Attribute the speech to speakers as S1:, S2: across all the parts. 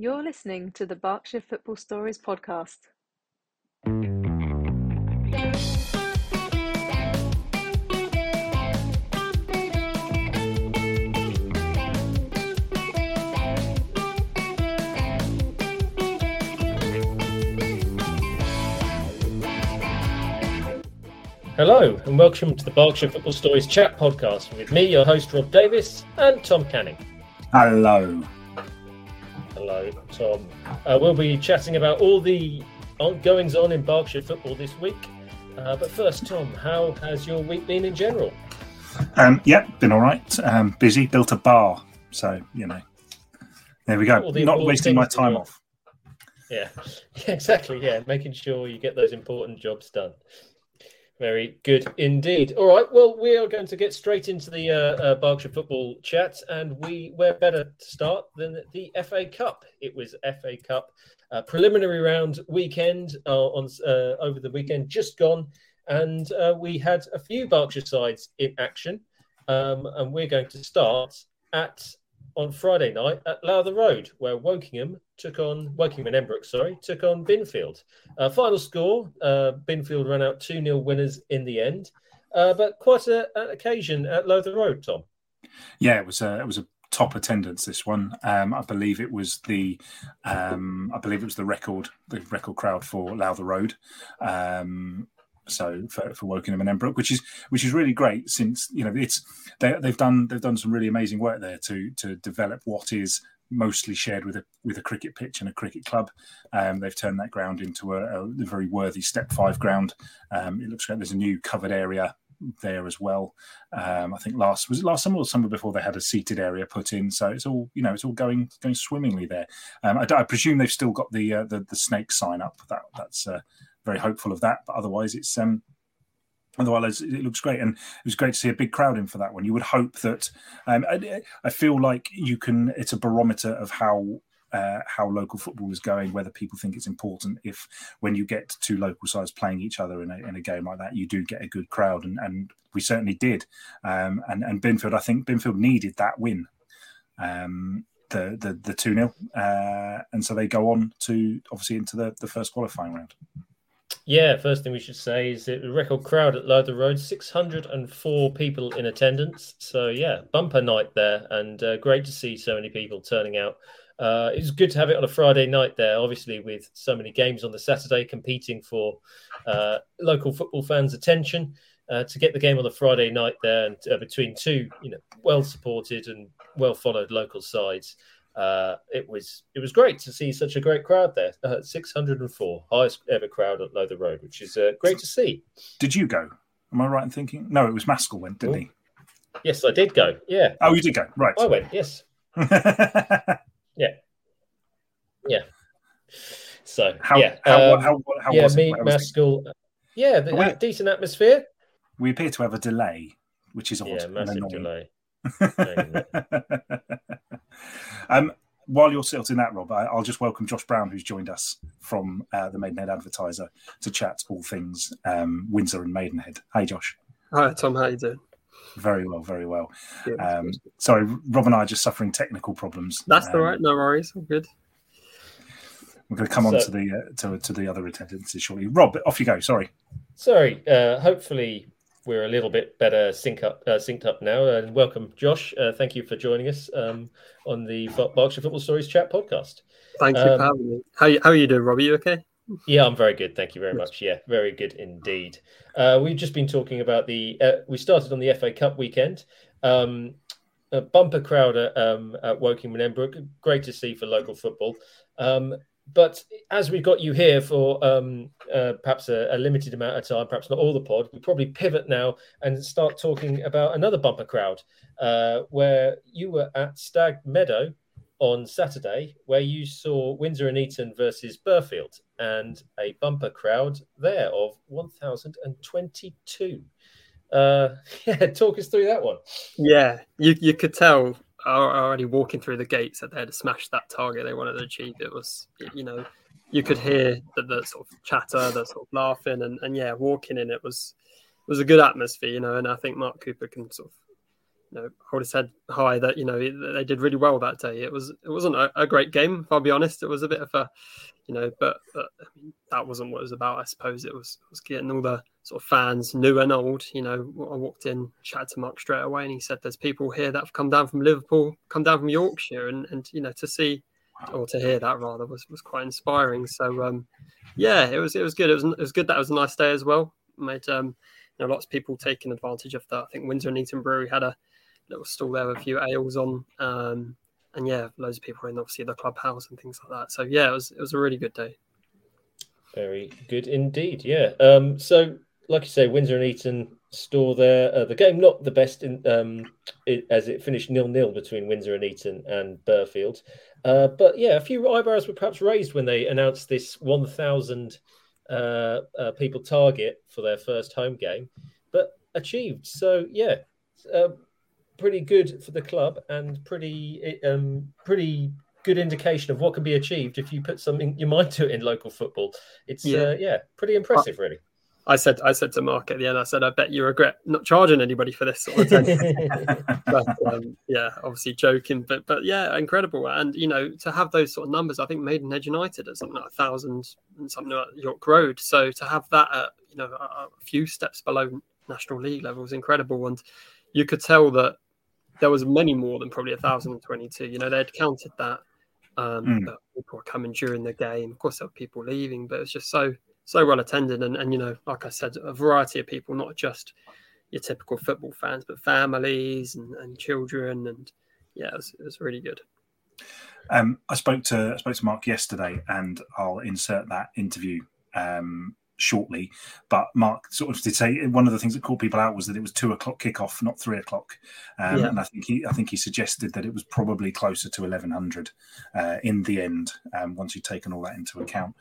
S1: You're listening to the Berkshire Football Stories podcast.
S2: Hello, and welcome to the Berkshire Football Stories chat podcast with me, your host Rob Davies, and Tom Canning.
S3: Hello.
S2: Hello, Tom. Uh, we'll be chatting about all the goings on in Berkshire football this week. Uh, but first, Tom, how has your week been in general?
S3: Um, yeah, been all right. Um, busy. Built a bar, so you know. There we go.
S2: the
S3: Not wasting my time off.
S2: Yeah, exactly. Yeah, making sure you get those important jobs done. Very good indeed. All right. Well, we are going to get straight into the uh, uh, Berkshire football chat, and we where better to start than the FA Cup. It was FA Cup uh, preliminary round weekend uh, on uh, over the weekend just gone, and uh, we had a few Berkshire sides in action, um, and we're going to start at on Friday night at Lowther Road, where Wokingham took on Wokingham and Embrook, sorry, took on Binfield. Uh, final score: uh, Binfield ran out two 0 winners in the end, uh, but quite a, an occasion at Lowther Road, Tom.
S3: Yeah, it was a it was a top attendance. This one, um, I believe it was the um, I believe it was the record the record crowd for Lowther Road. Um, so for, for Wokingham and Embrook, which is which is really great since you know it's they, they've done they've done some really amazing work there to to develop what is mostly shared with a with a cricket pitch and a cricket club. Um, they've turned that ground into a, a very worthy step five ground. Um, it looks like there's a new covered area there as well. Um, I think last was it last summer or summer before they had a seated area put in. So it's all you know it's all going going swimmingly there. Um, I, I presume they've still got the uh, the, the snake sign up. That that's uh, very hopeful of that. But otherwise, it's um, otherwise it looks great, and it was great to see a big crowd in for that one. You would hope that um, I, I feel like you can. It's a barometer of how. Uh, how local football is going, whether people think it's important. If when you get two local sides playing each other in a, in a game like that, you do get a good crowd, and, and we certainly did. Um, and and Binfield, I think Binfield needed that win, um, the the the two 0 uh, and so they go on to obviously into the the first qualifying round.
S2: Yeah, first thing we should say is the record crowd at Lowther Road, 604 people in attendance. So, yeah, bumper night there, and uh, great to see so many people turning out. Uh, it was good to have it on a Friday night there, obviously, with so many games on the Saturday competing for uh, local football fans' attention. Uh, to get the game on the Friday night there, and uh, between two, you know, well supported and well followed local sides, uh, it was it was great to see such a great crowd there. Uh, 604, highest ever crowd at Lowther Road, which is uh, great to see.
S3: Did you go? Am I right in thinking? No, it was Maskell went, didn't he?
S2: Yes, I did go. Yeah,
S3: Oh, you did go. Right.
S2: I went. Yes, yeah. Yeah. So
S3: how,
S2: yeah,
S3: how,
S2: um,
S3: how, how,
S2: yeah,
S3: was
S2: me, Maskell. Yeah, the, decent atmosphere.
S3: we appear to have a delay, which is odd.
S2: Yeah, massive delay.
S3: um, while you're sorting that, Rob, I, I'll just welcome Josh Browne, who's joined us from uh, the Maidenhead Advertiser to chat all things um, Windsor and Maidenhead. Hey, Josh.
S4: Hi Tom, how you doing?
S3: Very well, very well.
S4: Good.
S3: Um, sorry, Rob and I are just suffering technical problems.
S4: That's
S3: Um,
S4: all right, no worries, all good.
S3: We're going to come on
S2: So-
S3: to the uh, to, to the other attendances shortly. Rob, off you go. Sorry.
S2: Sorry. Uh, hopefully, we're a little bit better sync up, uh, synced up now. And welcome, Josh. Uh, thank you for joining us um, on the Berkshire Football Stories Chat podcast.
S4: Thank you
S2: Um,
S4: for having me. How how are you doing, Robbie? You okay?
S2: Yeah, I'm very good. Thank you very much. Yeah, very good indeed. Uh, we've just been talking about the. Uh, we started on the FA Cup weekend. Um, a bumper crowd at, um, at Woking and Embrook. Great to see for local football. Um, but as we've got you here for um, uh, perhaps a, a limited amount of time, perhaps not all the pod, we probably pivot now and start talking about another bumper crowd uh, where you were at Stag Meadow on Saturday, where you saw Windsor and Eton versus Burghfield, and a bumper crowd there of 1,022. Uh, yeah, talk us through that one.
S4: Yeah, you you could tell already walking through the gates that they had to smash that target they wanted to achieve. It was, you know, you could hear the, the sort of chatter, the sort of laughing, and, and yeah, walking in it was was a good atmosphere, you know. And I think Mark Cooper can sort of you know, would have said high that you know they did really well that day. It was it wasn't a, a great game, if I'll be honest. It was a bit of a, you know, but, but that wasn't what it was about. I suppose it was was getting all the sort of fans, new and old. You know, I walked in, chatted to Mark straight away, and he said, "There's people here that have come down from Liverpool, come down from Yorkshire, and and you know to see." Or to hear that rather was, was quite inspiring. So um, yeah, it was it was good. It was it was good that it was a nice day as well. Made um, you know lots of people taking advantage of that. I think Windsor and Eton Brewery had a little stall there with a few ales on. Um, and yeah, loads of people in obviously the clubhouse and things like that. So yeah, it was it was a really good day.
S2: Very good indeed. Yeah. Um, so like you say, Windsor and Eton store there. Uh, the game not the best in um, it, as it finished nil nil between Windsor and Eton and Burghfield. Uh, but yeah, a few eyebrows were perhaps raised when they announced this 1,000 uh, uh, people target for their first home game, but achieved. So yeah, uh, pretty good for the club and pretty um, pretty good indication of what can be achieved if you put something your mind to it in local football. It's yeah, uh, yeah pretty impressive, really.
S4: I said I said to Mark at the end, I said, I bet you regret not charging anybody for this sort of but um, yeah, obviously joking, but but yeah, incredible. And you know, to have those sort of numbers, I think Maidenhead United at something like a thousand and something like York Road. So to have that at you know a, a few steps below National League level is incredible. And you could tell that there was many more than probably 1,022. You know, they'd counted that. Um, mm. But people were coming during the game. Of course, there were people leaving, but it was just so so well attended. And, and you know, like I said, a variety of people, not just your typical football fans, but families and, and children. And yeah, it was, it was really good.
S3: Um, I spoke to I spoke to Mark yesterday, and I'll insert that interview um, shortly. But Mark sort of did say one of the things that caught people out was that it was two o'clock kickoff, not three o'clock. Um, yeah. And I think he I think he suggested that it was probably closer to eleven hundred uh, in the end um, once you'd taken all that into account.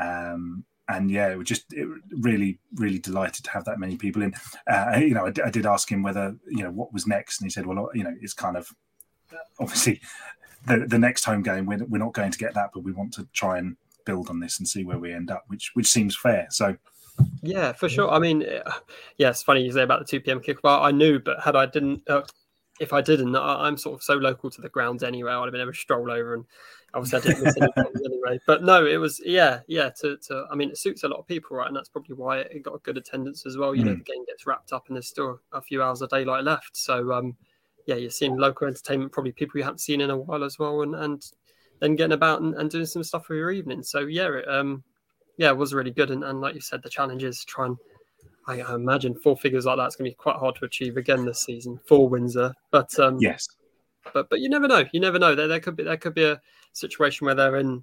S3: Um, and yeah, we just it really, really delighted to have that many people in. Uh, you know, I, I, did ask him whether you know what was next, and he said, "Well, you know, it's kind of obviously the the next home game. We're, we're not going to get that, but we want to try and build on this and see where we end up, which which seems fair. So.
S4: Yeah, for sure. I mean, yeah, it's funny you say about the two PM kick. kickoff. I knew, but had I didn't, uh, if I didn't, I, am sort of so local to the grounds anyway. I'd have been able to stroll over and obviously I didn't miss any anyway. But no, it was yeah, yeah. To, to I mean, it suits a lot of people, right? And that's probably why it got a good attendance as well. You mm. know, the game gets wrapped up and there's still a few hours of daylight left. So um, yeah, you're seeing local entertainment, probably people you haven't seen in a while as well, and and then getting about and, and doing some stuff for your evening. So yeah, it, um, yeah, it was really good. And, and like you said, the challenge is try and I, I imagine four figures like that's going to be quite hard to achieve again this season for Windsor. But um,
S3: yes,
S4: but but you never know. You never know. There there could be there could be a situation where they're in.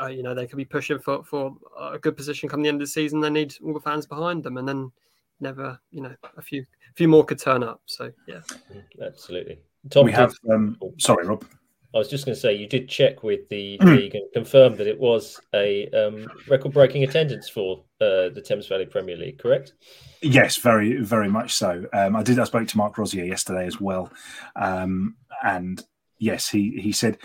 S4: Uh, you know they could be pushing for for a good position come the end of the season. They need all the fans behind them, and then never you know a few a few more could turn up. So yeah,
S2: absolutely.
S3: Tom, we have. Um, sorry, Rob.
S2: I was just going to say you did check with the league and confirm that it was a um, record-breaking attendance for uh, the Thames Valley Premier League, correct?
S3: Yes, very, very much so. Um, I did. I spoke to Mark Rosier yesterday as well, um, and yes, he he said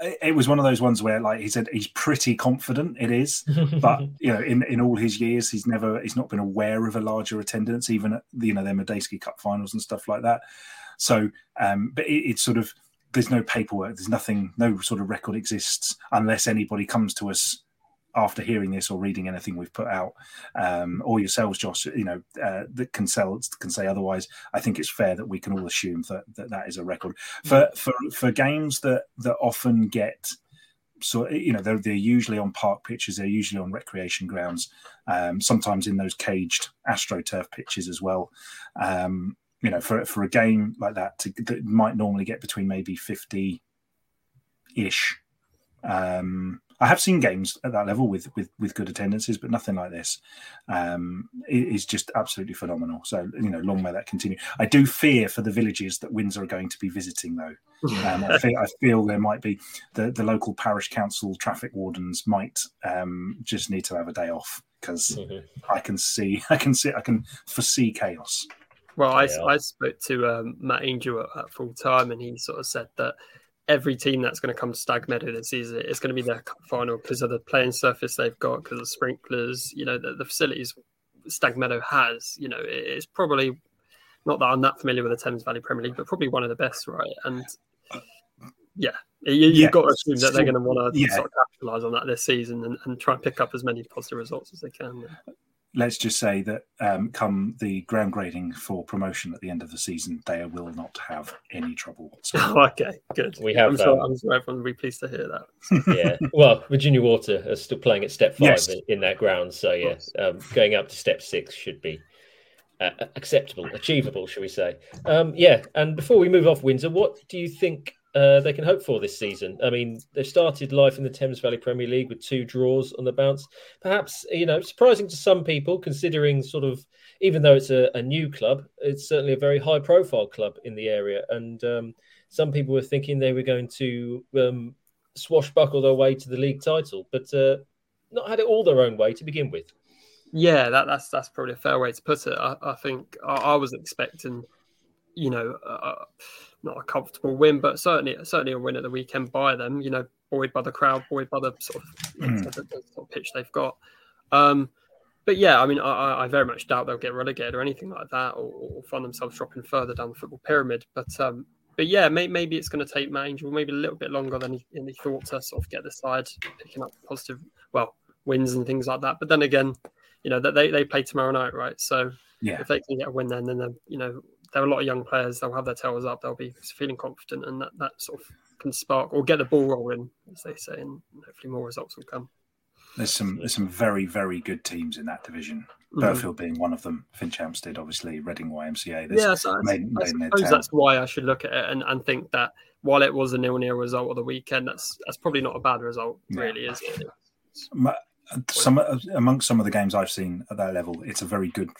S3: it was one of those ones where, like he said, he's pretty confident it is, but you know, in, in all his years, he's never he's not been aware of a larger attendance, even at you know their Madejski Cup finals and stuff like that. So, um, but it, it's sort of there's no paperwork, there's nothing, no sort of record exists unless anybody comes to us after hearing this or reading anything we've put out, um, or yourselves, Josh, you know, uh, that can sell can say otherwise. I think it's fair that we can all assume that that, that is a record for for for games that that often get. So you know they're, they're usually on park pitches. They're usually on recreation grounds. Um, sometimes in those caged astroturf pitches as well. Um, you know, for for a game like that, to, that might normally get between maybe fifty ish. Um, I have seen games at that level with with, with good attendances, but nothing like this um, is just absolutely phenomenal. So you know, long may that continue. I do fear for the villages that Windsor are going to be visiting, though. Um, I, feel, I, feel, there might be the, the local parish council traffic wardens might um, just need to have a day off because mm-hmm. I can see, I can see, I can foresee chaos.
S4: Well, I, yeah. I spoke to um, Matt Angel at, at, full time, and he sort of said that every team that's going to come to Stag Meadow this season is going to be their cup final because of the playing surface they've got, because of sprinklers, you know, the, the, facilities Stag Meadow has. You know, it's probably not that I'm that familiar with the Thames Valley Premier League, but probably one of the best, right? And yeah, you, you've
S3: Yeah,
S4: got to assume that they're going to want to
S3: yeah.
S4: sort of capitalise on that this season and, and try and pick up as many positive results as they can.
S3: Let's just say that um, come the ground grading for promotion at the end of the season, they will not have any trouble whatsoever.
S4: Oh, okay, good.
S2: We have,
S4: I'm sure,
S2: um,
S4: I'm sure everyone will be pleased to hear that.
S2: yeah. Well, Virginia Water are still playing at step five
S3: Yes.
S2: in, in that ground, so yeah, um, going up to step six should be uh, acceptable, achievable, shall we say? Um, yeah. And before we move off Windsor, what do you think uh, they can hope for this season? I mean, they've started life in the Thames Valley Premier League with two draws on the bounce. Perhaps you know, surprising to some people, considering sort of even though it's a, a new club, it's certainly a very high-profile club in the area, and um, some people were thinking they were going to um, swashbuckle their way to the league title, but uh, not had it all their own way to begin with.
S4: Yeah, that, that's that's probably a fair way to put it. I, I think I, I was expecting, you know, uh, not a comfortable win, but certainly certainly a win at the weekend by them. You know, buoyed by the crowd, buoyed by the sort of,
S3: Mm.
S4: the, the sort of pitch they've got. Um, but yeah, I mean, I, I- very much doubt they'll get relegated or anything like that, or, or find themselves dropping further down the football pyramid. But um, but yeah, may, maybe it's going to take Matt Angel maybe a little bit longer than he, than he thought to sort of get the side picking up positive, well, wins and things like that. But then again, you know that they, they play tomorrow night, right? So
S3: Yeah,
S4: if they can get a win, then then they're, you know there are a lot of young players. They'll have their tails up. They'll be feeling confident, and that, that sort of can spark or get the ball rolling, as they say, and hopefully more results will come.
S3: there's some there's some very very good teams in that division.
S4: Mhm.
S3: Burghfield being one of them, Finchampstead, obviously, Reading YMCA. There's
S4: Yeah, so I,
S3: Maiden-
S4: I
S3: Maidenhead
S4: suppose that's why I should look at it and, and think that while it was a nil-nil result of the weekend, that's that's probably not a bad result,
S3: Yeah.
S4: really, is it?
S3: Some amongst some of the games I've seen at that level, it's a very good.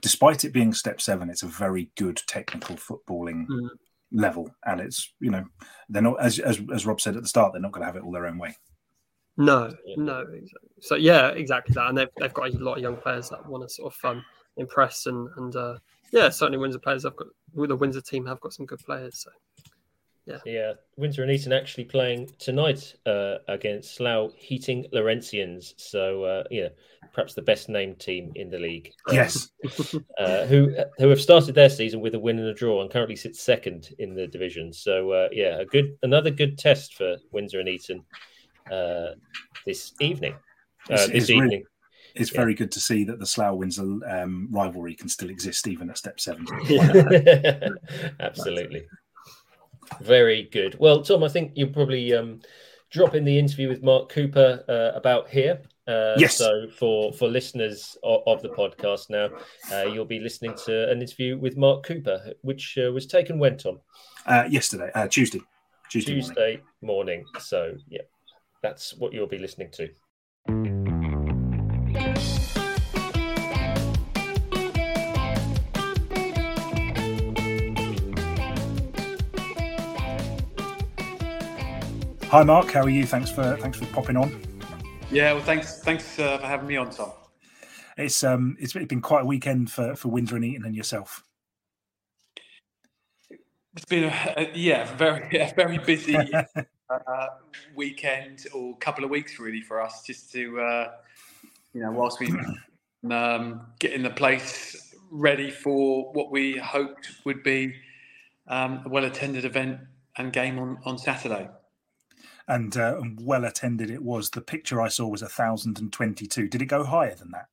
S3: Despite it being step seven, it's a very good technical footballing
S4: Mm.
S3: level, and it's you know they're not as as as Rob said at the start, they're not going to have it all their own way.
S4: No, no. So yeah, exactly that, and they've they've got a lot of young players that want to sort of um, impress and and uh, yeah, certainly Windsor players have got well, the Windsor team have got some good players. So
S2: Yeah, Windsor and Eton actually playing tonight uh, against Slough Heating Laurentians. So, uh, yeah, perhaps the best named team in the league.
S3: Yes,
S2: uh, who who have started their season with a win and a draw and currently sit second in the division. So uh, yeah, a good another good test for Windsor and Eton uh, this evening. Uh,
S3: It's-
S2: this
S3: it's really- it's
S2: Yeah.
S3: very good to see that the Slough Windsor um, rivalry can still exist even at step seven.
S4: yeah,
S2: absolutely, very good. Well, Tom, I think you'll probably um, drop in the interview with Mark Cooper uh, about here. Uh,
S3: Yes.
S2: So for for listeners of, of the podcast now, uh, you'll be listening to an interview with Mark Cooper, which uh, was taken when Tom.
S3: Uh, yesterday, uh, Tuesday, Tuesday, morning.
S2: Tuesday morning. So yeah, that's what you'll be listening to.
S3: Hi, Mark. How are you? Thanks for thanks for popping on.
S5: Yeah, well, thanks, thanks uh, for having me on, Tom.
S3: It's um it's been quite a weekend for for Windsor and Eton and yourself.
S5: It's been a, a yeah, very, a very busy uh, weekend or couple of weeks really for us, just to uh, you know, whilst we um, getting the place ready for what we hoped would be um, a well-attended event and game on on Saturday.
S3: And uh, and well attended it was. The picture I saw was thousand and twenty two. Did it go higher than that?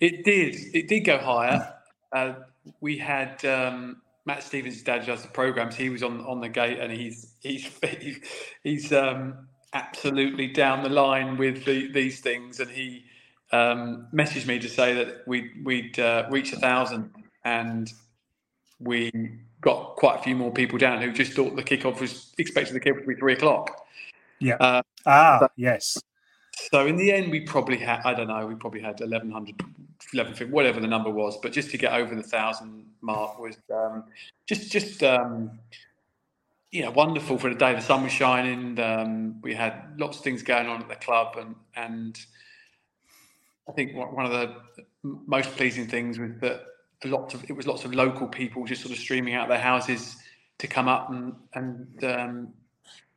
S5: It did. It did go higher. Uh, we had um, Matt Stevens' dad does the programs. He was on on the gate, and he's he's he's um, absolutely down the line with the, these things. And he um, messaged me to say that we we'd uh, reached a thousand, and we got quite a few more people down who just thought the kickoff was expected the kickoff to be three o'clock. Yeah.
S3: Ah, yes.
S5: So in the end, we probably had, I don't know, we probably had 1100, 1150, whatever the number was, but just to get over the thousand mark was um, just, just, um, you know, wonderful for the day. The sun was shining. Um, we had lots of things going on at the club and, and I think one of the most pleasing things was that a lot of, it was lots of local people just sort of streaming out of their houses to come up and, and, um,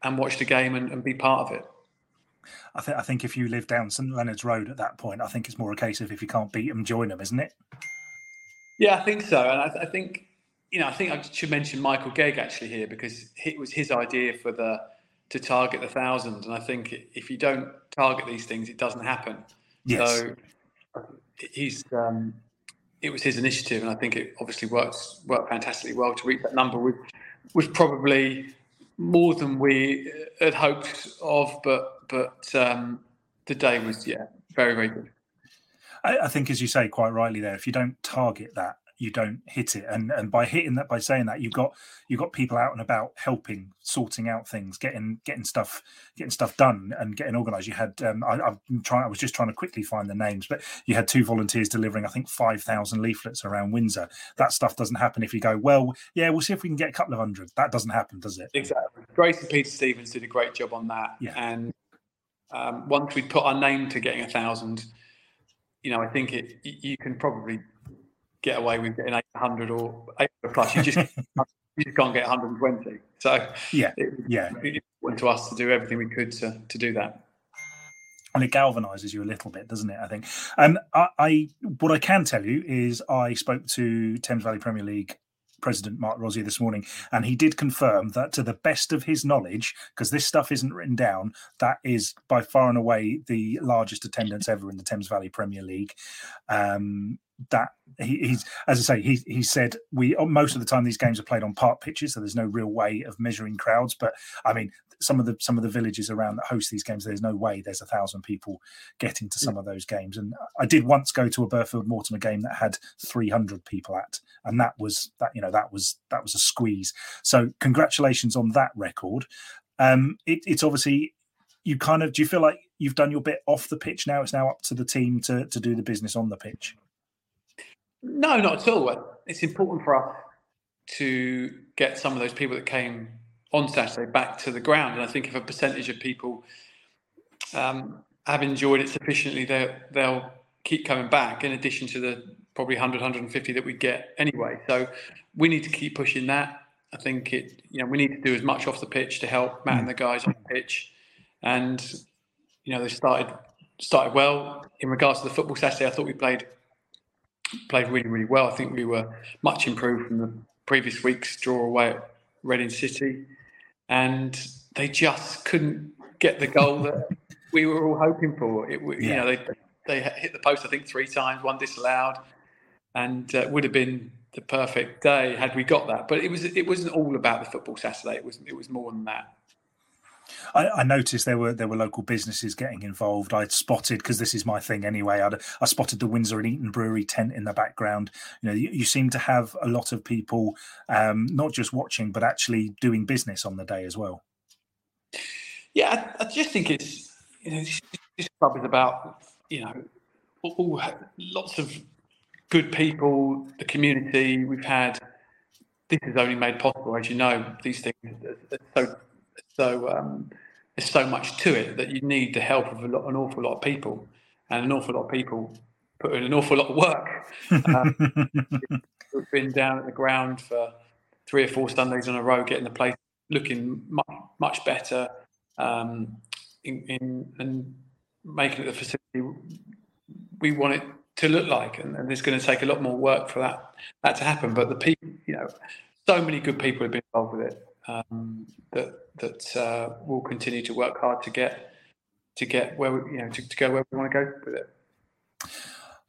S5: and watch the game and, and be part of it.
S3: I think I think if you live down St Leonard's Road at that point, I think it's more a case of if you can't beat them, join them, isn't it?
S5: Yeah, I think so, and I, I, think you know I think I should mention Michael Gegg actually here because it was his idea for the to target the thousand, and I think if you don't target these things, it doesn't happen.
S3: Yes.
S5: So he's um, it was his initiative, and I think it obviously works worked fantastically well to reach that number. Was was probably more than we had hoped of, but but um, the day was yeah very very good.
S3: I, I think, as you say quite rightly, there, if you don't target that you don't hit it. And and by hitting that by saying that you've got you've got people out and about helping sorting out things getting getting stuff getting stuff done and getting organized. You had um, I, i'm trying i was just trying to quickly find the names but you had two volunteers delivering i think 5000 leaflets around windsor. That stuff doesn't happen if you go well yeah we'll see if we can get a couple of hundred. That doesn't happen does it?
S5: Exactly. Grace and peter stevens did a great job on that.
S3: Yeah.
S5: and um, once we put our name to getting a thousand you know i think it you can probably get away with getting 800 or 800 plus. You just you just can't get 120. So
S3: yeah, it, yeah,
S5: it went to us to do everything we could to to do that.
S3: And it galvanizes you a little bit, doesn't it? I think. Um, I, I what I can tell you is I spoke to Thames Valley Premier League President Mark Rosier this morning, and he did confirm that to the best of his knowledge, because this stuff isn't written down, that is by far and away the largest attendance ever in the Thames Valley Premier League. Um, that he, he's as I say he he said we most of the time these games are played on park pitches so there's no real way of measuring crowds. But I mean some of the some of the villages around that host these games there's no way there's a thousand people getting to some of those games. And I did once go to a Burghfield Mortimer game that had 300 people at and that was that you know that was that was a squeeze. So congratulations on that record. Um it, it's obviously you kind of do you feel like you've done your bit off the pitch now? It's now up to the team to to do the business on the pitch
S5: no, not at all. It's important for us to get some of those people that came on Saturday back to the ground. And I think if a percentage of people um, have enjoyed it sufficiently, they'll, they'll keep coming back in addition to the probably 100, 150 that we get anyway. So we need to keep pushing that. I think it, you know, we need to do as much off the pitch to help Matt and the guys on the pitch. And, you know, they started started well. In regards to the football Saturday, I thought we played played really, really well. I think we were much improved from the previous week's draw away at Reading City, and they just couldn't get the goal that we were all hoping for. It, you yeah. know, they they hit the post I think three times, one disallowed, and uh, would have been the perfect day had we got that. But it was it wasn't all about the football Saturday. It was it was more than that.
S3: I, I, noticed there were there were local businesses getting involved. I'd spotted because this is my thing anyway. I'd, I spotted the Windsor and Eton Brewery tent in the background. You know, you, you seem to have a lot of people um, not just watching but actually doing business on the day as well.
S5: Yeah, I, I just think it's you know this, this club is about you know all, lots of good people, the community we've had. This is only made possible, as you know. These things are so so um, there's so much to it that you need the help of lot, an awful lot of people, and an awful lot of people put in an awful lot of work. Um, we've been down at the ground for three or four Sundays in a row, getting the place looking much, much better, um, in, in, and making it the facility we want it to look like. And, and it's going to take a lot more work for that that to happen. But the people, you know, so many good people have been involved with it um, that that uh, we'll continue to work hard to get to get where we, you know to, to go where we want to go with it.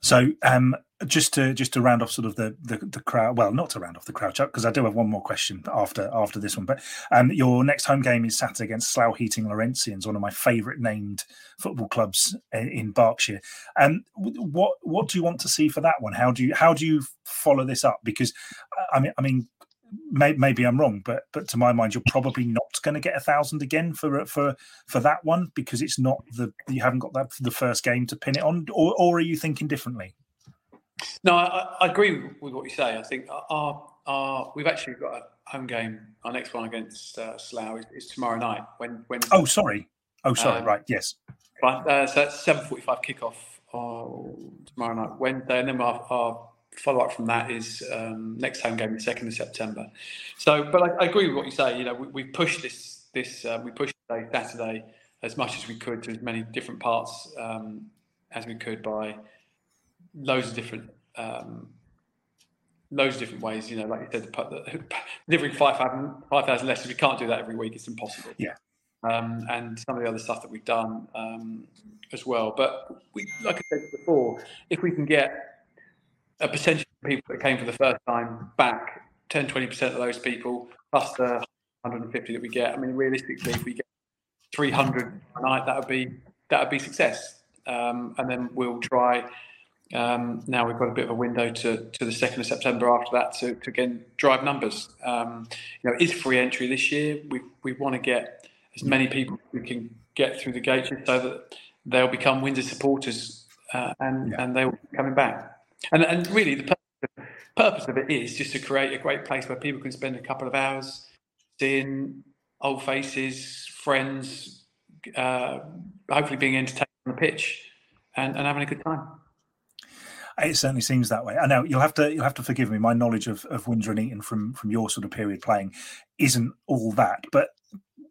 S3: So um, just to just to round off sort of the the, the crowd, well, not to round off the crowd, Chuck, because I do have one more question after after this one. But um, your next home game is Saturday against Slough Heating Laurentians, one of my favourite named football clubs in, Berkshire. Um, what what do you want to see for that one? How do you how do you follow this up? Because I mean, I mean, may, maybe I'm wrong, but but to my mind, you're probably not going to get a thousand again for for for that one because it's not the you haven't got that the first game to pin it on, or or are you thinking differently?
S5: No, I, I agree with what you say. I think our, our we've actually got a home game. Our next one against uh, Slough is, is tomorrow night. When when?
S3: Oh, sorry. Oh, sorry. Um, right. Yes.
S5: Right. Uh, so that's seven forty-five kickoff uh, tomorrow night, Wednesday, and then our, our follow up from that is um, next home game, the second of September. So, but I, I, agree with what you say. You know, we, we pushed this this uh, we pushed today, Saturday as much as we could to as many different parts um, as we could by loads of different um, loads of different ways. You know, like you said, delivering 5,000 5, lessons, we can't do that every week. It's impossible.
S3: Yeah.
S5: Um, and some of the other stuff that we've done um, as well. But we, like I said before, if we can get a percentage of people that came for the first time back, 10, 20% of those people, plus the 150 that we get, I mean, realistically, if we get 300 a night, that would be that would be success. Um, and then we'll try um, now we've got a bit of a window to, to the 2nd of September after that to, to again drive numbers. Um, you know, is free entry this year. We, we want to get as many people we can get through the gates so that they'll become Windsor supporters uh, and, yeah. and they'll be coming back. And, and really, the purpose, purpose of it is just to create a great place where people can spend a couple of hours seeing old faces, friends, uh, hopefully being entertained on the pitch and, and having a good time.
S3: It certainly seems that way. I know you'll have to you'll have to forgive me. My knowledge of, of Windsor and Eton from from your sort of period playing isn't all that. But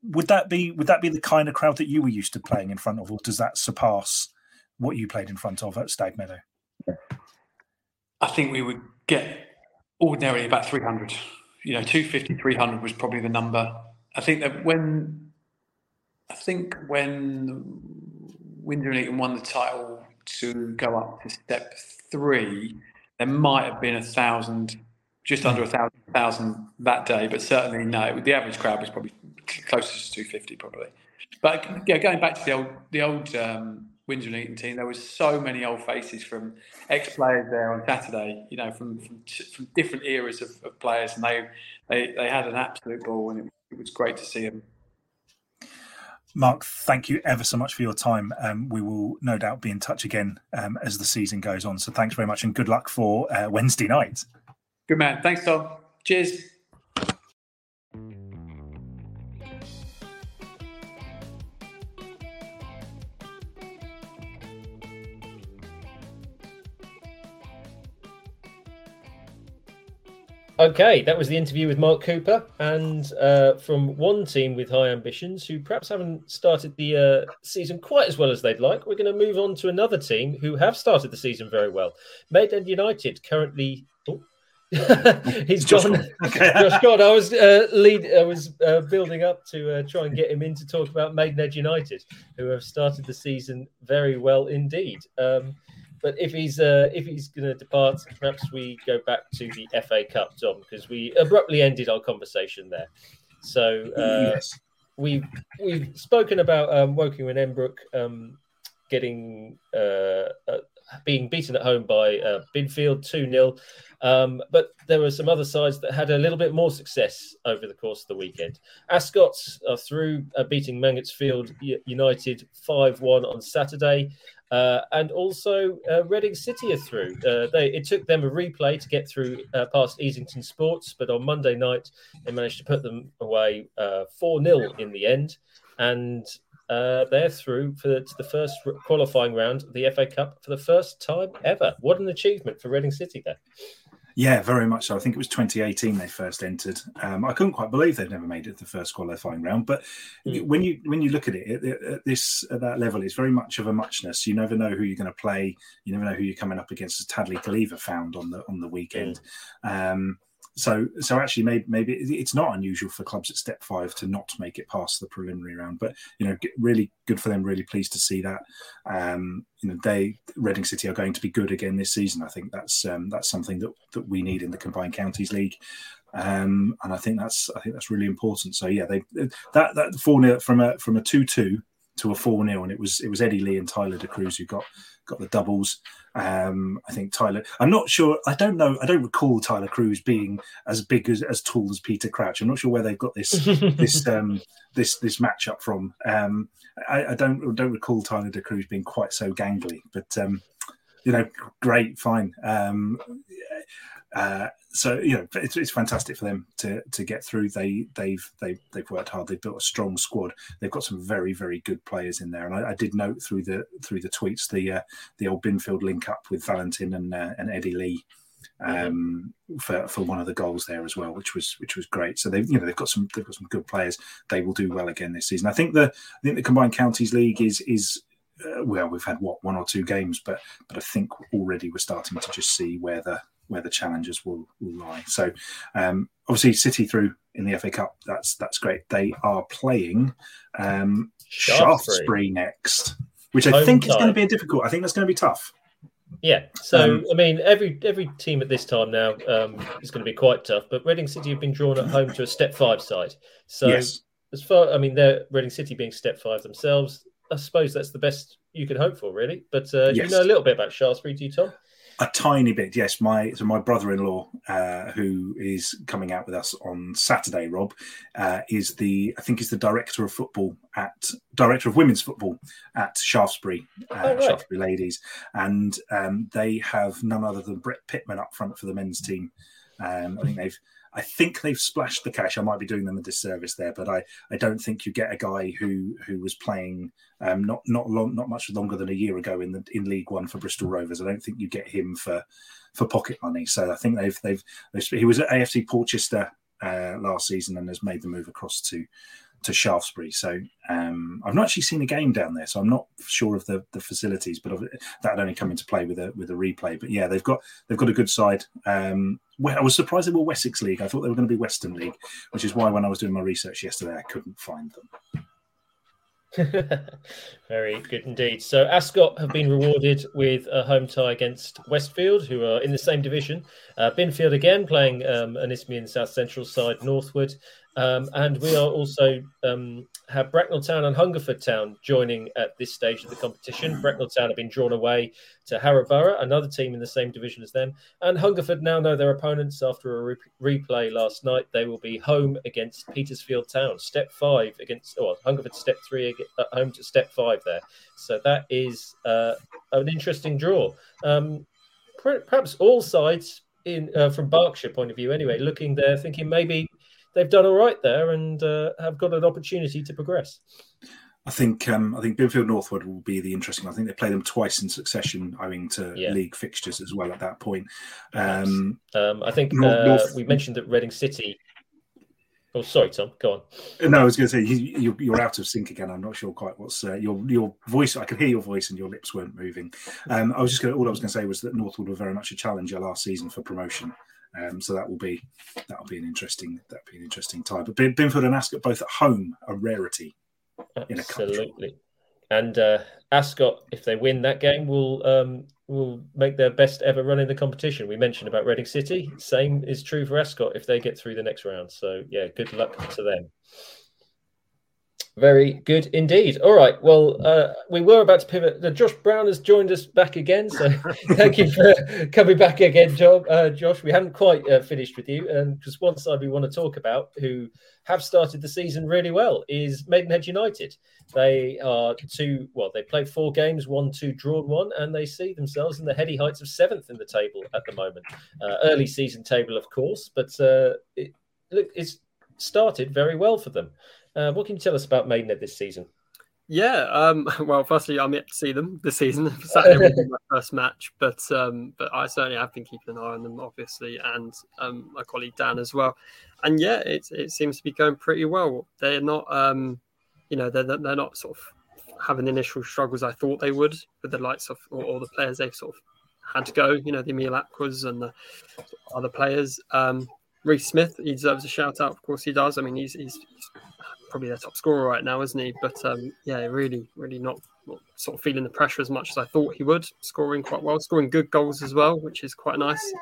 S3: would that be would that be the kind of crowd that you were used to playing in front of, or does that surpass what you played in front of at Stag Meadow?
S5: I think we would get ordinarily about 300. You know, 250, 300 was probably the number. I think that when I think when Windsor and Eton won the title to go up to step three, there might have been a thousand, just under a thousand, thousand that day, but certainly no. The average crowd was probably closest to 250, probably. But yeah, going back to the old, the old um, Windsor and Eton team, there was so many old faces from ex-players there on Saturday. You know, from from, from different eras of, of, players, and they, they they had an absolute ball, and it, it was great to see them.
S3: Mark, thank you ever so much for your time. Um, we will no doubt be in touch again um, as the season goes on. So thanks very much and good luck for uh, Wednesday night.
S5: Good man. Thanks, Tom. Cheers.
S2: Okay, that was the interview with Mark Cooper, and uh, from one team with high ambitions who perhaps haven't started the uh, season quite as well as they'd like. We're going to move on to another team who have started the season very well. Maidenhead United currently. Oh. He's Josh gone. Okay. Josh God, I was uh, lead. I was uh, building up to uh, try and get him in to talk about Maidenhead United, who have started the season very well indeed. Um, but if he's uh, if he's going to depart, perhaps we go back to the FA Cup, Tom, because we abruptly ended our conversation there. So uh, yes. we've we've spoken about um, Woking and Embrook um, getting uh, uh, being beaten at home by uh, Binfield two 0 um, but there were some other sides that had a little bit more success over the course of the weekend. Ascots are through uh, beating Mangotsfield United 5 1 on Saturday. Uh, and also, uh, Reading City are through. Uh, they, it took them a replay to get through uh, past Easington Sports, but on Monday night, they managed to put them away uh, 4 0 in the end. And uh, they're through for the, the first qualifying round of the FA Cup for the first time ever. What an achievement for Reading City there.
S3: Yeah, very much so. I think it was 2018 they first entered. Um, I couldn't quite believe they'd never made it the first qualifying round. But mm. when you when you look at it at, at, this at that level, it's very much of a muchness. You never know who you're going to play. You never know who you're coming up against. As Tadley Calleva found on the on the weekend. Mm. Um, so, so actually, maybe maybe it's not unusual for clubs at step five to not make it past the preliminary round. But you know, really good for them. Really pleased to see that. Um, you know, they Reading City are going to be good again this season. I think that's um, that's something that that we need in the Combined Counties League. Um, and I think that's I think that's really important. So yeah, they that that four from a from a two two to a four 0 and it was it was Eddie Lee and Tyler De Cruz who got got the doubles. Um, I think Tyler. I'm not sure. I don't know. I don't recall Tyler Cruz being as big as as tall as Peter Crouch. I'm not sure where they've got this this um, this this matchup from. Um, I, I, don't don't recall Tyler De Cruz being quite so gangly, but um, you know, great, fine. Um, uh, so you know it's, it's fantastic for them to to get through. They they've they they've worked hard. They've built a strong squad. They've got some very very good players in there. And I, I did note through the through the tweets the uh, the old Binfield link up with Valentin and uh, and Eddie Lee um, for for one of the goals there as well, which was which was great. So they've you know they've got some they've got some good players. They will do well again this season. I think the I think the combined counties league is is uh, well we've had what one or two games, but but I think already we're starting to just see where the where the challenges will, will lie. So um, obviously City through in the FA Cup. That's that's great. They are playing um,
S2: Shaftesbury.
S3: Shaftesbury next, which I
S2: Home
S3: think is going to be a difficult. I think that's going to be tough.
S2: Yeah. So
S3: Um,
S2: I mean, every every team at this time now um, is going to be quite tough. But Reading City have been drawn at home to a step five side. So
S3: yes,
S2: as far, I mean, they're Reading City being step five themselves. I suppose that's the best you can hope for, really. But uh,
S3: Yes.
S2: you know a little bit about Shaftesbury, do you, Tom?
S3: A tiny bit. Yes, my so my brother-in-law, uh, who is coming out with us on Saturday, Rob, uh, is the I think is the director of football at director of women's football at Shaftesbury, uh,
S2: Oh, right.
S3: Shaftesbury Ladies, and um, they have none other than Brett Pitman up front for the men's team. Um, I think they've. I think they've splashed the cash. I might be doing them a disservice there, but I, I don't think you get a guy who who was playing um, not not long not much longer than a year ago in the in League One for Bristol Rovers. I don't think you get him for for pocket money. So I think they've they've, they've he was at AFC Portchester uh, last season and has made the move across to to Shaftesbury. So um, I've not actually seen a game down there, so I'm not sure of the, the facilities, but that only come into play with a with a replay. But yeah, they've got they've got a good side. Um, I was surprised they were Wessex League. I thought they were going to be Western League, which is why when I was doing my research yesterday, I couldn't find them.
S2: Very good indeed. So Ascot have been rewarded with a home tie against Westfield, who are in the same division. Uh, Binfield again playing um, an Isthmian South Central side Northwood. Um, and we are also um, have Bracknell Town and Hungerford Town joining at this stage of the competition. Bracknell Town have been drawn away to Harrow Borough, another team in the same division as them. And Hungerford now know their opponents after a re- replay last night. They will be home against Petersfield Town, step five against, well, Hungerford step three at home to step five there. So that is uh, an interesting draw. Um, perhaps all sides in uh, from Berkshire point of view, anyway, looking there, thinking maybe they've done all right there and uh, have got an opportunity to progress.
S3: I think um, I think Binfield Northwood will be the interesting. I think they play them twice in succession, owing to
S2: Yeah.
S3: league fixtures as well. At that point, um,
S2: Um, I think
S3: North-
S2: uh,
S3: North-
S2: we mentioned that Reading City. Oh, sorry, Tom. Go on.
S3: no, I was going to say you, you're out of sync again. I'm not sure quite what's uh, your your voice. I could hear your voice and your lips weren't moving. Um, I was just going. All I was going to say was that Northwood were very much a challenger last season for promotion. Um, so that will be that will be an interesting that will be an interesting tie. But Bin- Binfield and Ascot both at home a rarity.
S2: Absolutely. And uh, Ascot, if they win that game, will um, will make their best ever run in the competition. We mentioned about Reading City. Same is true for Ascot if they get through the next round. So yeah, good luck to them. Very good indeed. All right. Well, uh, we were about to pivot. Josh Browne has joined us back again. So thank you for coming back again, Job, uh, Josh. We haven't quite uh, finished with you. And just one side we want to talk about who have started the season really well is Maidenhead United. They are two, well, they played four games, one, two, drawn one, and they see themselves in the heady heights of seventh in the table at the moment. Uh, early season table, of course, but uh, it, look, it's started very well for them. Uh, what can you tell us about Maidenhead this season?
S4: Yeah, um, well, firstly, I'm yet to see them this season. Saturday will be my first match, but um, but I certainly have been keeping an eye on them, obviously, and um, my colleague Dan as well. And yeah, it it seems to be going pretty well. They're not, um, you know, they're they're not sort of having the initial struggles I thought they would with the likes of or, the players they've sort of had to go. You know, the Emile Acquahs and the other players. Um, Reece Smith, he deserves a shout out. Of course, he does. I mean, he's, he's probably their top scorer right now, isn't he? But um, yeah, really, really not, sort of feeling the pressure as much as I thought he would. Scoring quite well, scoring good goals as well, which is quite nice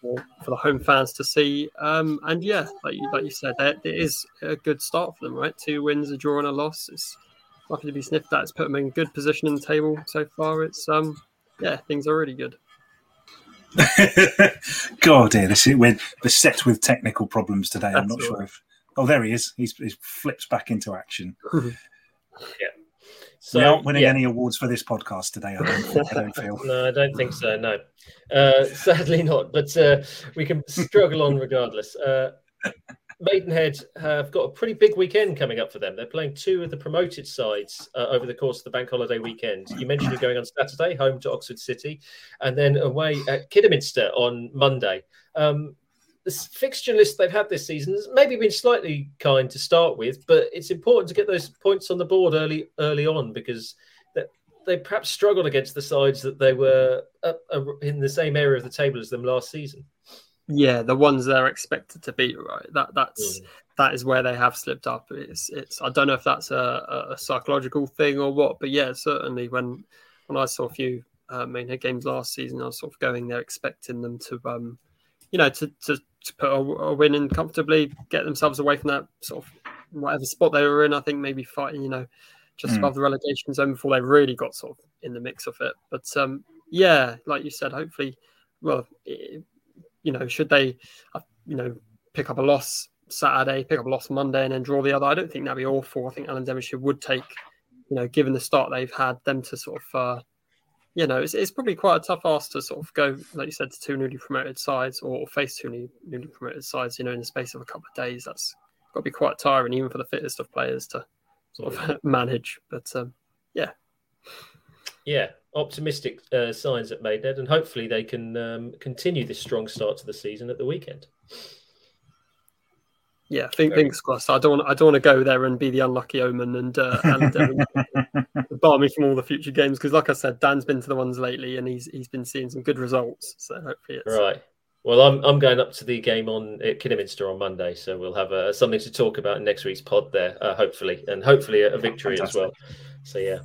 S4: for, for the home fans to see. Um, and yeah, like you, like you said, it, it is a good start for them, right? Two wins, a draw, and a loss. It's nothing to be sniffed at. It's put them in good position in the table so far. It's um, yeah, things are really good.
S3: God, dear, this is, we're beset with technical problems today. I'm not sure
S4: right.
S3: if. Oh, there he is. He's, he's flips back into action. Yeah.
S2: So,
S3: we aren't winning
S2: yeah.
S3: any awards for this podcast today. I don't, I don't feel.
S2: No, I don't think so. No, uh, sadly not. But uh, we can struggle on regardless. Uh, Maidenhead have got a pretty big weekend coming up for them. They're playing two of the promoted sides uh, over the course of the bank holiday weekend. You mentioned you're going on Saturday, home to Oxford City, and then away at Kidderminster on Monday. Um, the fixture list they've had this season has maybe been slightly kind to start with, but it's important to get those points on the board early early on because that they perhaps struggled against the sides that they were up, in the same area of the table as them last season.
S4: Yeah, the ones they're expected to beat, right? That that's mm. that is where they have slipped up. It's it's I don't know if that's a, a psychological thing or what, but yeah, certainly when when I saw a few uh, Maidenhead games last season, I was sort of going there expecting them to um you know to to, to put a, a win in comfortably, get themselves away from that sort of whatever spot they were in. I think maybe fighting, you know, just mm. above the relegation zone before they really got sort of in the mix of it. But um, yeah, like you said, hopefully, well, it, you know, should they, uh, you know, pick up a loss Saturday, pick up a loss Monday, and then draw the other, I don't think that'd be awful. I think Alan Devonshire would take, you know, given the start they've had, them to sort of, uh, you know, it's, it's probably quite a tough ask to sort of go, like you said, to two newly promoted sides or face two new, newly promoted sides, you know, in the space of a couple of days. That's got to be quite tiring, even for the fittest of players to sort of manage. But um, yeah,
S2: yeah, optimistic uh, signs at Maidenhead, and hopefully they can um, continue this strong start to the season at the weekend.
S4: Yeah, think, fingers crossed. I don't want I don't want to go there and be the unlucky omen and uh, and uh, bar me from all the future games because, like I said, Dan's been to the ones lately and he's he's been seeing some good results. So hopefully, it's
S2: right. Well, I'm I'm going up to the game on at Kidderminster on Monday, so we'll have uh, something to talk about in next week's pod there, uh, hopefully, and hopefully a, a victory Fantastic. as well. So yeah,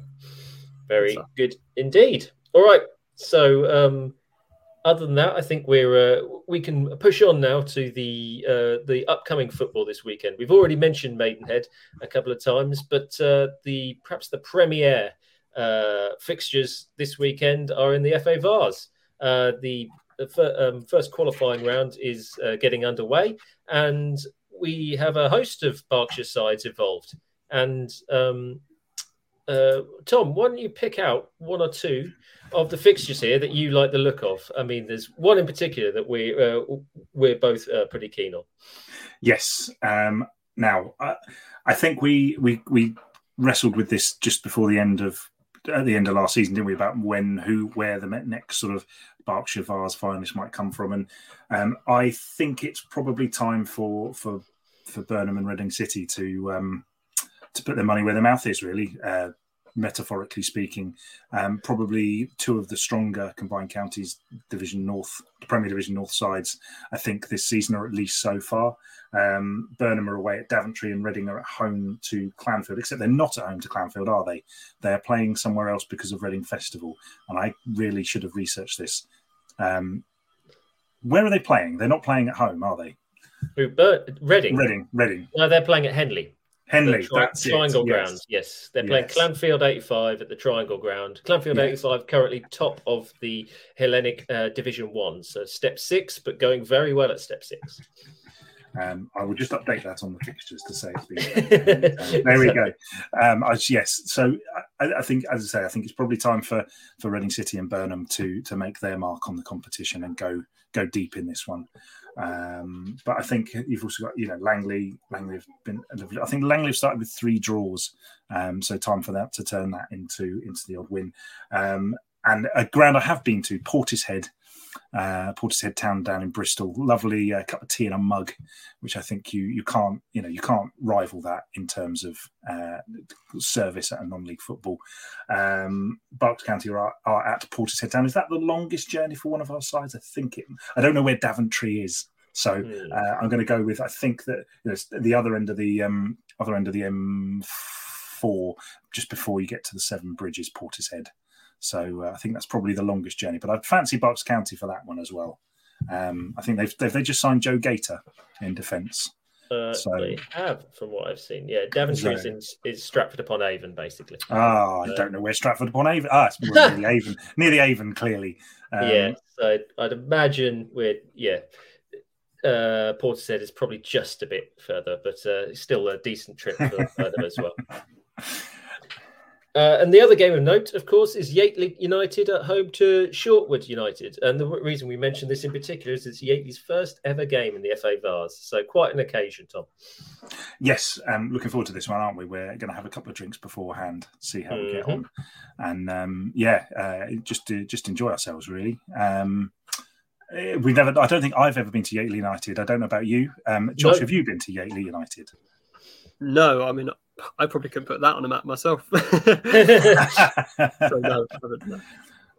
S2: very good indeed. All right, so um, other than that, I think we're uh, we can push on now to the uh, the upcoming football this weekend. We've already mentioned Maidenhead a couple of times, but uh, the perhaps the premier uh, fixtures this weekend are in the FA Vase. Uh, the the um, first qualifying round is uh, getting underway, and we have a host of Berkshire sides involved. And um, uh, Tom, why don't you pick out one or two of the fixtures here that you like the look of? I mean, there's one in particular that we uh, we're both uh, pretty keen on.
S3: Yes. Um, now, I, I think we we we wrestled with this just before the end of at the end of last season, didn't we? About when, who, where the next sort of Berkshire Vase finalists might come from, and um, I think it's probably time for for for Burnham and Reading City to um, to put their money where their mouth is. Really, uh, metaphorically speaking, um, probably two of the stronger combined counties Division North, Premier Division North sides, I think this season, or at least so far. Um, Burnham are away at Daventry and Reading are at home to Clanfield, except they're not at home to Clanfield, are they? They're playing somewhere else because of Reading Festival. And I really should have researched this. Um, where are they playing? They're not playing at home, are they?
S2: Reading?
S3: Reading, Reading.
S2: No, they're playing at Henley.
S3: Henley,
S2: tri- Triangle it. Ground. Yes. yes. they're playing yes. Clanfield 85 at the Triangle Ground. Clanfield yes. 85 currently top of the Hellenic uh, Division One, so step six, but going very well at step six.
S3: Um, I will just update that on the fixtures to say it's been. um, there we go. Um, I, yes, so I, I, think, as I say, I think it's probably time for for Reading City and Burnham to to make their mark on the competition and go go deep in this one. Um, but I think you've also got, you know, Langley. Langley have been. I think Langley have started with three draws, um, so time for that to turn that into into the odd win. Um, and a ground I have been to, Portishead uh, Portishead Town down in Bristol. Lovely uh, cup of tea and a mug, which I think you you can't you know you can't rival that in terms of uh, service at a non-league football. Um, Berks County are, are at Portishead Town. Is that the longest journey for one of our sides? I think it. I don't know where Daventry is. So hmm. uh, I'm going to go with. I think that you know, the other end of the um, other end of the M4, just before you get to the Severn Bridges, Portishead. So uh, I think that's probably the longest journey. But I'd fancy Berks County for that one as well. Um, I think they've, they've, they just signed Joe Gator in defence.
S2: Uh, so they have, from what I've seen. Yeah, Daventry is, in, is Stratford upon Avon, basically.
S3: Ah, oh, I uh, don't know where Stratford upon Avon. Ah, it's near the Avon, near the Avon, clearly.
S2: Um, yeah, so I'd imagine we're yeah. Uh, said is probably just a bit further, but uh, still a decent trip for, for them as well. Uh, and the other game of note, of course, is Yateley United at home to Shortwood United. And the reason we mention this in particular is it's Yateley's first ever game in the FA Vase. So quite an occasion, Tom.
S3: Yes, um, looking forward to this one, aren't we? We're going to have a couple of drinks beforehand, see how mm-hmm. we get mm-hmm. on, and um, yeah, uh, just to just enjoy ourselves really. Um, eh, we've never. I don't think I've ever been to Yateley United. I don't know about you, um, Josh. No. Have you been to Yateley United?
S4: No, I mean I probably couldn't put that on a map myself. so no, no,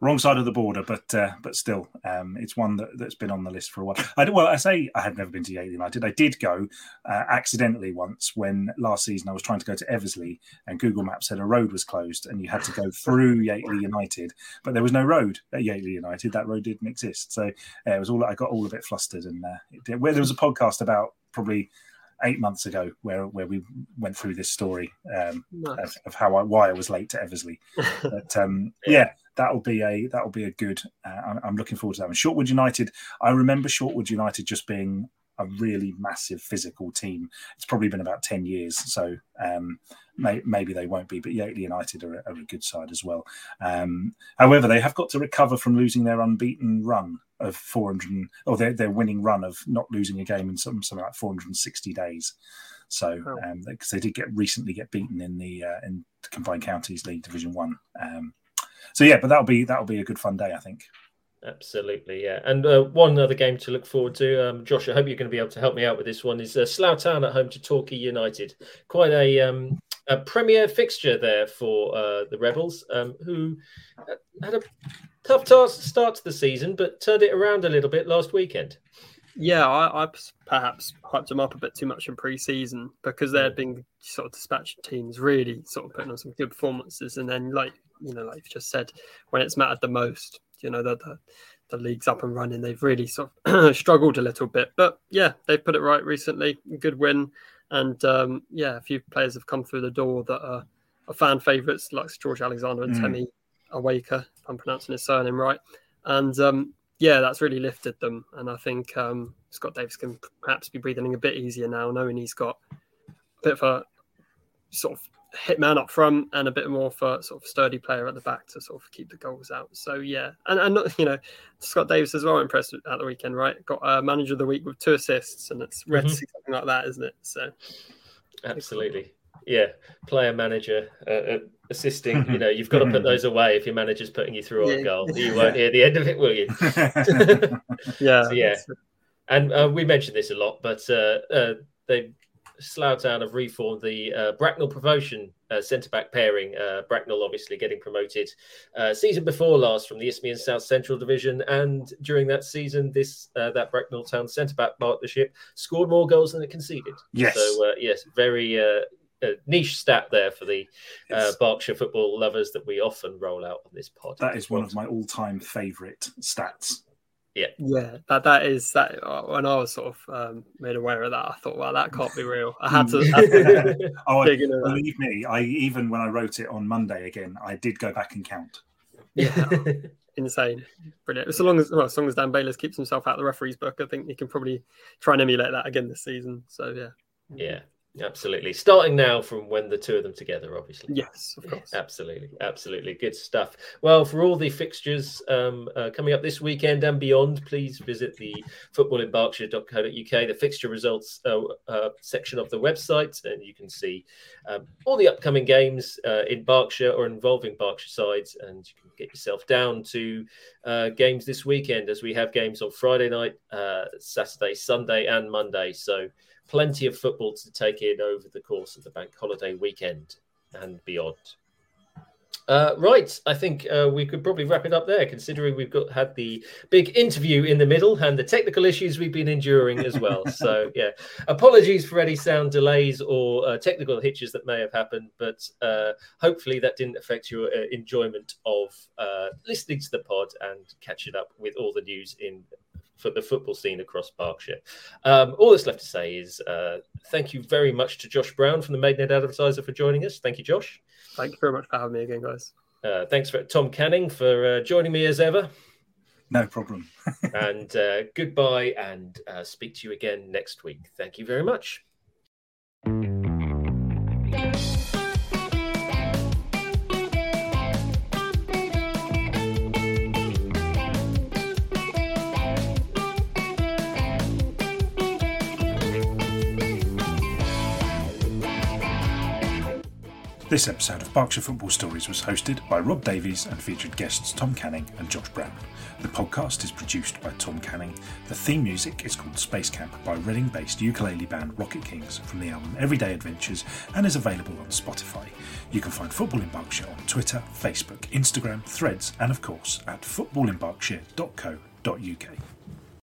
S3: wrong side of the border, but uh, but still, um, it's one that, that's been on the list for a while. I, well, I say I have never been to Yateley United. I did go uh, accidentally once when last season I was trying to go to Eversley and Google Maps said a road was closed and you had to go through Yateley United, but there was no road at Yateley United. That road didn't exist, so uh, it was all I got all a bit flustered. And uh, where there was a podcast about probably eight months ago where where we went through this story um, nice. of, of, how I why I was late to Eversley. but um, yeah, that'll be a that'll be a good. Uh, I'm, I'm, looking forward to that. And Shortwood United, I remember Shortwood United just being a really massive physical team. It's probably been about ten years, so um, may, maybe they won't be. But Yateley United are, are a good side as well. Um, however, they have got to recover from losing their unbeaten run of 400 or their, their winning run of not losing a game in some, something like 460 days. So because oh. um, they did get recently get beaten in the uh, in combined counties league division one. Um, so yeah, but that'll be that'll be a good fun day, I think.
S2: Absolutely, yeah. And uh, one other game to look forward to, um, Josh. I hope you're going to be able to help me out with this one. Is uh, Slough Town at home to Torquay United. Quite a, um, a premier fixture there for uh, the Rebels, um, who had a tough task start to the season, but turned it around a little bit last weekend.
S4: Yeah, I, I perhaps hyped them up a bit too much in pre-season because they had been sort of dispatched teams really sort of putting on some good performances, and then like you know, like you've just said, when it's mattered the most, you know, that the, the league's up and running, they've really sort of struggled a little bit. But yeah, they've put it right recently. Good win, and um, yeah, a few players have come through the door that are, are fan favourites, like George Alexander and mm. Temi Awaker. I'm pronouncing his surname right, and um, yeah, that's really lifted them. And I think um, Scott Davies can perhaps be breathing a bit easier now, knowing he's got a bit of a sort of hitman up front and a bit more for sort of sturdy player at the back to sort of keep the goals out. So yeah, and and you know Scott Davies as well impressed at the weekend, right? Got a manager of the week with two assists, and it's rare mm-hmm. to see something like that, isn't it? So
S2: absolutely, yeah, player manager. Uh, uh, assisting, you know, you've got to put those away if your manager's putting you through on yeah. goal. You won't hear the end of it, will you?
S4: yeah,
S2: so, yeah. And uh, we mentioned this a lot, but uh, uh, they Slough Town have reformed the uh, Bracknell promotion uh, centre back pairing. Uh, Bracknell obviously getting promoted uh, season before last from the Isthmian South Central Division, and during that season, this uh, that Bracknell Town centre back partnership scored more goals than it conceded.
S3: Yes.
S2: So uh, yes, very niche stat there for the uh, Berkshire football lovers that we often roll out on this pod.
S3: That is one of my all-time favourite stats.
S2: Yeah,
S4: yeah, that that is that. Uh, when I was sort of um, made aware of that, I thought, well, that can't be real. I had to.
S3: Hmm. Had to oh, I, believe me, I even when I wrote it on Monday again, I did go back and count.
S4: Yeah, insane, brilliant. So long as well, as long as Dan Bayless keeps himself out of the referee's book, I think he can probably try and emulate that again this season. So yeah,
S2: yeah, Absolutely. Starting now from when the two of them together, obviously.
S4: Yes, of course.
S2: Absolutely. Absolutely. Good stuff. Well, for all the fixtures um, uh, coming up this weekend and beyond, please visit the footballinberkshire.co.uk, the fixture results uh, uh, section of the website, and you can see um, all the upcoming games uh, in Berkshire or involving Berkshire sides. And you can get yourself down to uh, games this weekend as we have games on Friday night, uh, Saturday, Sunday, and Monday. So, plenty of football to take in over the course of the bank holiday weekend and beyond. Uh, right, I think uh, we could probably wrap it up there, considering we've got had the big interview in the middle and the technical issues we've been enduring as well. so, yeah, apologies for any sound delays or uh, technical hitches that may have happened, but uh, hopefully that didn't affect your uh, enjoyment of uh, listening to the pod and catching up with all the news in for the football scene across Berkshire. Um, all that's left to say is uh, thank you very much to Josh Browne from the Maidenhead Advertiser for joining us. Thank you, Josh.
S4: Thank you very much for having me again, guys.
S2: Uh, thanks for Tom Canning for uh, joining me as ever.
S3: No problem.
S2: and uh, goodbye, and uh, speak to you again next week. Thank you very much.
S3: This episode of Berkshire Football Stories was hosted by Rob Davies and featured guests Tom Canning and Josh Browne. The podcast is produced by Tom Canning. The theme music is called Space Camp by Reading based ukulele band Rocket Kings from the album Everyday Adventures and is available on Spotify. You can find Football in Berkshire on Twitter, Facebook, Instagram, Threads, and of course at footballinberkshire.co.uk.